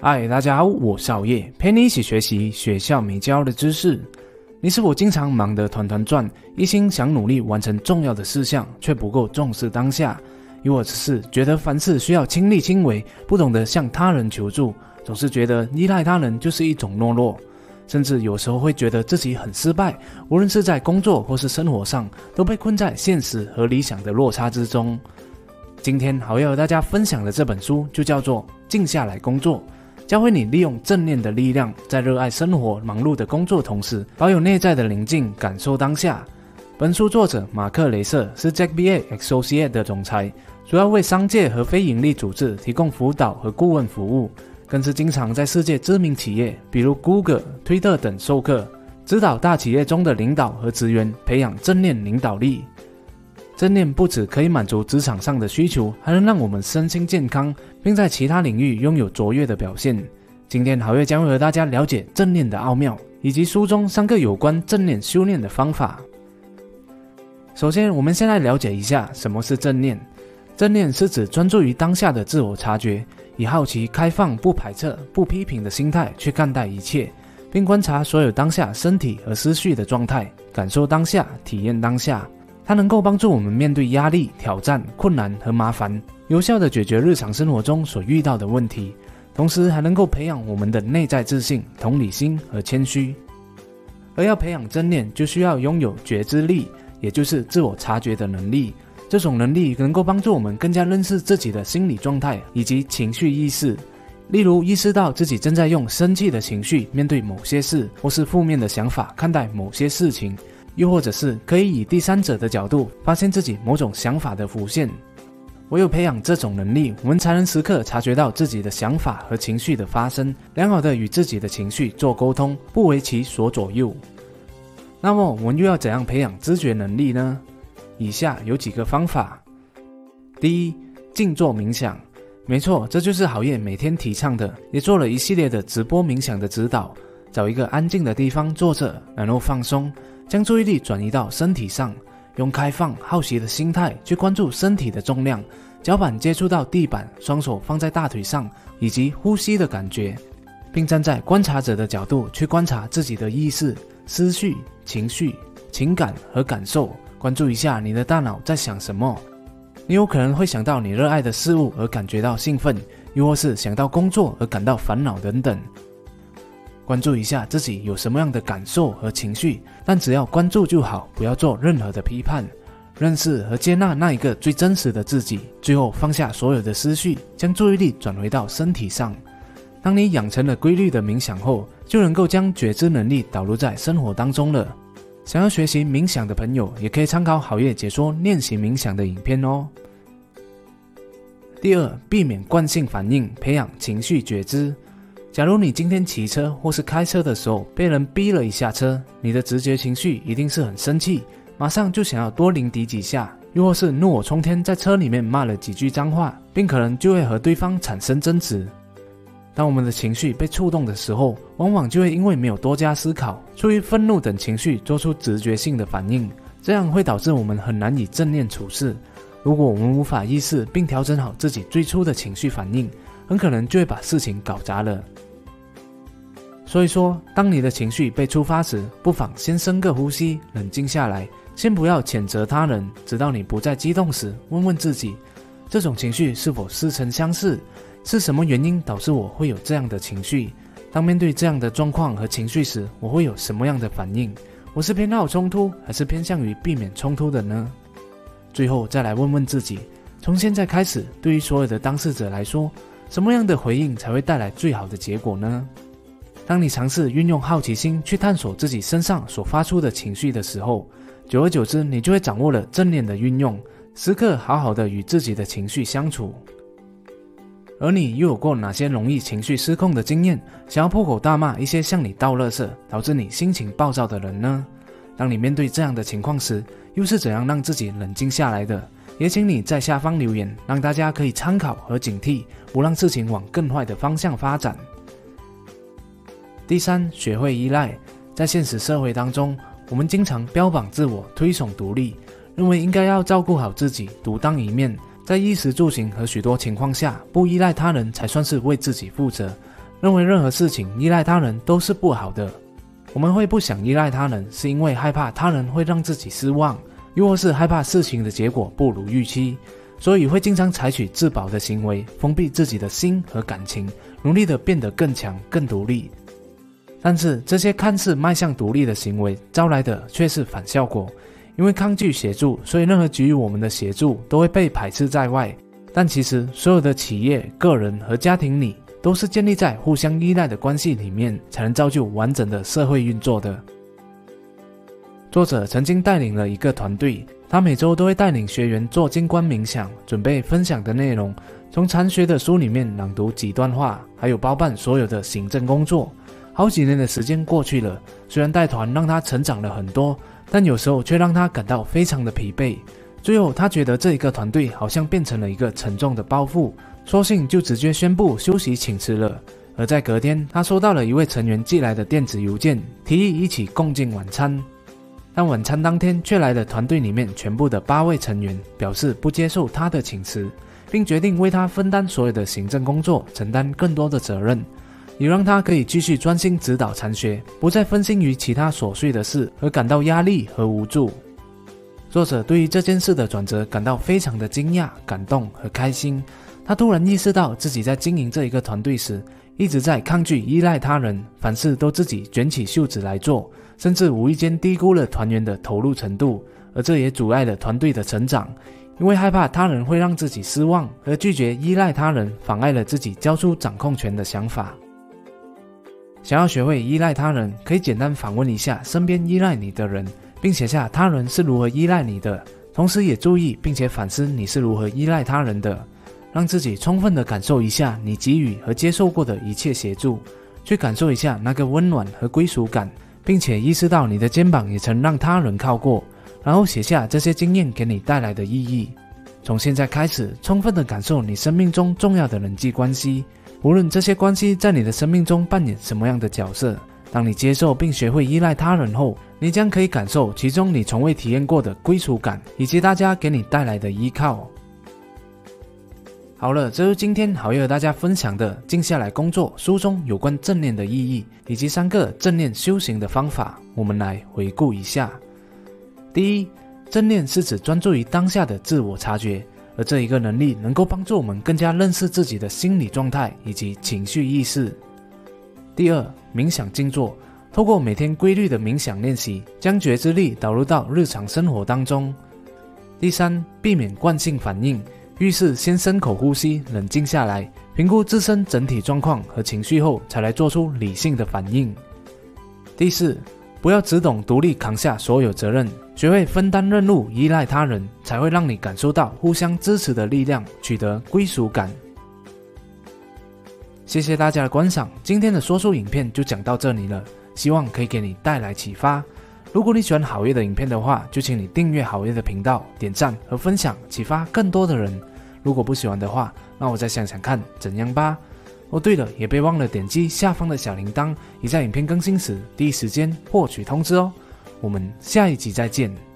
嗨，大家好，我是熬夜，陪你一起学习学校没教的知识。你是否经常忙得团团转，一心想努力完成重要的事项，却不够重视当下？又或者是觉得凡事需要亲力亲为，不懂得向他人求助，总是觉得依赖他人就是一种懦弱，甚至有时候会觉得自己很失败，无论是在工作或是生活上，都被困在现实和理想的落差之中。今天好要和大家分享的这本书就叫做《静下来工作》。教会你利用正念的力量，在热爱生活、忙碌的工作同时，保有内在的宁静，感受当下。本书作者马克·雷瑟是 Jack B. A. Associate 的总裁，主要为商界和非营利组织提供辅导和顾问服务，更是经常在世界知名企业，比如 Google、推特等授课，指导大企业中的领导和职员培养正念领导力。正念不止可以满足职场上的需求，还能让我们身心健康，并在其他领域拥有卓越的表现。今天好月将会和大家了解正念的奥妙，以及书中三个有关正念修炼的方法。首先，我们先来了解一下什么是正念。正念是指专注于当下的自我察觉，以好奇、开放、不排斥、不批评的心态去看待一切，并观察所有当下身体和思绪的状态，感受当下，体验当下。它能够帮助我们面对压力、挑战、困难和麻烦，有效地解决日常生活中所遇到的问题，同时还能够培养我们的内在自信、同理心和谦虚。而要培养正念，就需要拥有觉知力，也就是自我察觉的能力。这种能力能够帮助我们更加认识自己的心理状态以及情绪意识，例如意识到自己正在用生气的情绪面对某些事，或是负面的想法看待某些事情。又或者是可以以第三者的角度发现自己某种想法的浮现，唯有培养这种能力，我们才能时刻察觉到自己的想法和情绪的发生，良好的与自己的情绪做沟通，不为其所左右。那么我们又要怎样培养知觉能力呢？以下有几个方法：第一，静坐冥想。没错，这就是好业每天提倡的，也做了一系列的直播冥想的指导。找一个安静的地方坐着，然后放松。将注意力转移到身体上，用开放好奇的心态去关注身体的重量，脚板接触到地板，双手放在大腿上，以及呼吸的感觉，并站在观察者的角度去观察自己的意识、思绪、情绪、情感和感受，关注一下你的大脑在想什么。你有可能会想到你热爱的事物而感觉到兴奋，又或是想到工作而感到烦恼等等。关注一下自己有什么样的感受和情绪，但只要关注就好，不要做任何的批判。认识和接纳那一个最真实的自己，最后放下所有的思绪，将注意力转回到身体上。当你养成了规律的冥想后，就能够将觉知能力导入在生活当中了。想要学习冥想的朋友，也可以参考好业解说练习冥想的影片哦。第二，避免惯性反应，培养情绪觉知。假如你今天骑车或是开车的时候被人逼了一下车，你的直觉情绪一定是很生气，马上就想要多临敌几下，又或是怒火冲天，在车里面骂了几句脏话，并可能就会和对方产生争执。当我们的情绪被触动的时候，往往就会因为没有多加思考，出于愤怒等情绪做出直觉性的反应，这样会导致我们很难以正念处事。如果我们无法意识并调整好自己最初的情绪反应，很可能就会把事情搞砸了。所以说，当你的情绪被触发时，不妨先深个呼吸，冷静下来，先不要谴责他人，直到你不再激动时，问问自己，这种情绪是否似曾相识？是什么原因导致我会有这样的情绪？当面对这样的状况和情绪时，我会有什么样的反应？我是偏好冲突，还是偏向于避免冲突的呢？最后再来问问自己，从现在开始，对于所有的当事者来说，什么样的回应才会带来最好的结果呢？当你尝试运用好奇心去探索自己身上所发出的情绪的时候，久而久之，你就会掌握了正念的运用，时刻好好的与自己的情绪相处。而你又有过哪些容易情绪失控的经验？想要破口大骂一些向你倒垃圾，导致你心情暴躁的人呢？当你面对这样的情况时，又是怎样让自己冷静下来的？也请你在下方留言，让大家可以参考和警惕，不让事情往更坏的方向发展。第三，学会依赖。在现实社会当中，我们经常标榜自我，推崇独立，认为应该要照顾好自己，独当一面，在衣食住行和许多情况下，不依赖他人才算是为自己负责。认为任何事情依赖他人都是不好的。我们会不想依赖他人，是因为害怕他人会让自己失望，又或是害怕事情的结果不如预期，所以会经常采取自保的行为，封闭自己的心和感情，努力的变得更强、更独立。但是这些看似迈向独立的行为，招来的却是反效果。因为抗拒协助，所以任何给予我们的协助都会被排斥在外。但其实，所有的企业、个人和家庭里，都是建立在互相依赖的关系里面，才能造就完整的社会运作的。作者曾经带领了一个团队，他每周都会带领学员做静观冥想，准备分享的内容，从禅学的书里面朗读几段话，还有包办所有的行政工作。好几年的时间过去了，虽然带团让他成长了很多。但有时候却让他感到非常的疲惫。最后，他觉得这一个团队好像变成了一个沉重的包袱，索性就直接宣布休息请辞了。而在隔天，他收到了一位成员寄来的电子邮件，提议一起共进晚餐。但晚餐当天却来了团队里面全部的八位成员，表示不接受他的请辞，并决定为他分担所有的行政工作，承担更多的责任。也让他可以继续专心指导禅学，不再分心于其他琐碎的事而感到压力和无助。作者对于这件事的转折感到非常的惊讶、感动和开心。他突然意识到自己在经营这一个团队时，一直在抗拒依赖他人，凡事都自己卷起袖子来做，甚至无意间低估了团员的投入程度，而这也阻碍了团队的成长。因为害怕他人会让自己失望，而拒绝依赖他人，妨碍了自己交出掌控权的想法。想要学会依赖他人，可以简单访问一下身边依赖你的人，并写下他人是如何依赖你的，同时也注意并且反思你是如何依赖他人的，让自己充分的感受一下你给予和接受过的一切协助，去感受一下那个温暖和归属感，并且意识到你的肩膀也曾让他人靠过，然后写下这些经验给你带来的意义。从现在开始，充分的感受你生命中重要的人际关系。无论这些关系在你的生命中扮演什么样的角色，当你接受并学会依赖他人后，你将可以感受其中你从未体验过的归属感，以及大家给你带来的依靠。好了，这是今天好要和大家分享的《静下来工作》书中有关正念的意义，以及三个正念修行的方法。我们来回顾一下：第一，正念是指专注于当下的自我察觉。而这一个能力能够帮助我们更加认识自己的心理状态以及情绪意识。第二，冥想静坐，透过每天规律的冥想练习，将觉知力导入到日常生活当中。第三，避免惯性反应，遇事先深口呼吸，冷静下来，评估自身整体状况和情绪后，才来做出理性的反应。第四。不要只懂独立扛下所有责任，学会分担任务，依赖他人，才会让你感受到互相支持的力量，取得归属感。谢谢大家的观赏，今天的说书影片就讲到这里了，希望可以给你带来启发。如果你喜欢好业的影片的话，就请你订阅好业的频道，点赞和分享，启发更多的人。如果不喜欢的话，那我再想想看怎样吧。哦，对了，也别忘了点击下方的小铃铛，以在影片更新时第一时间获取通知哦。我们下一集再见。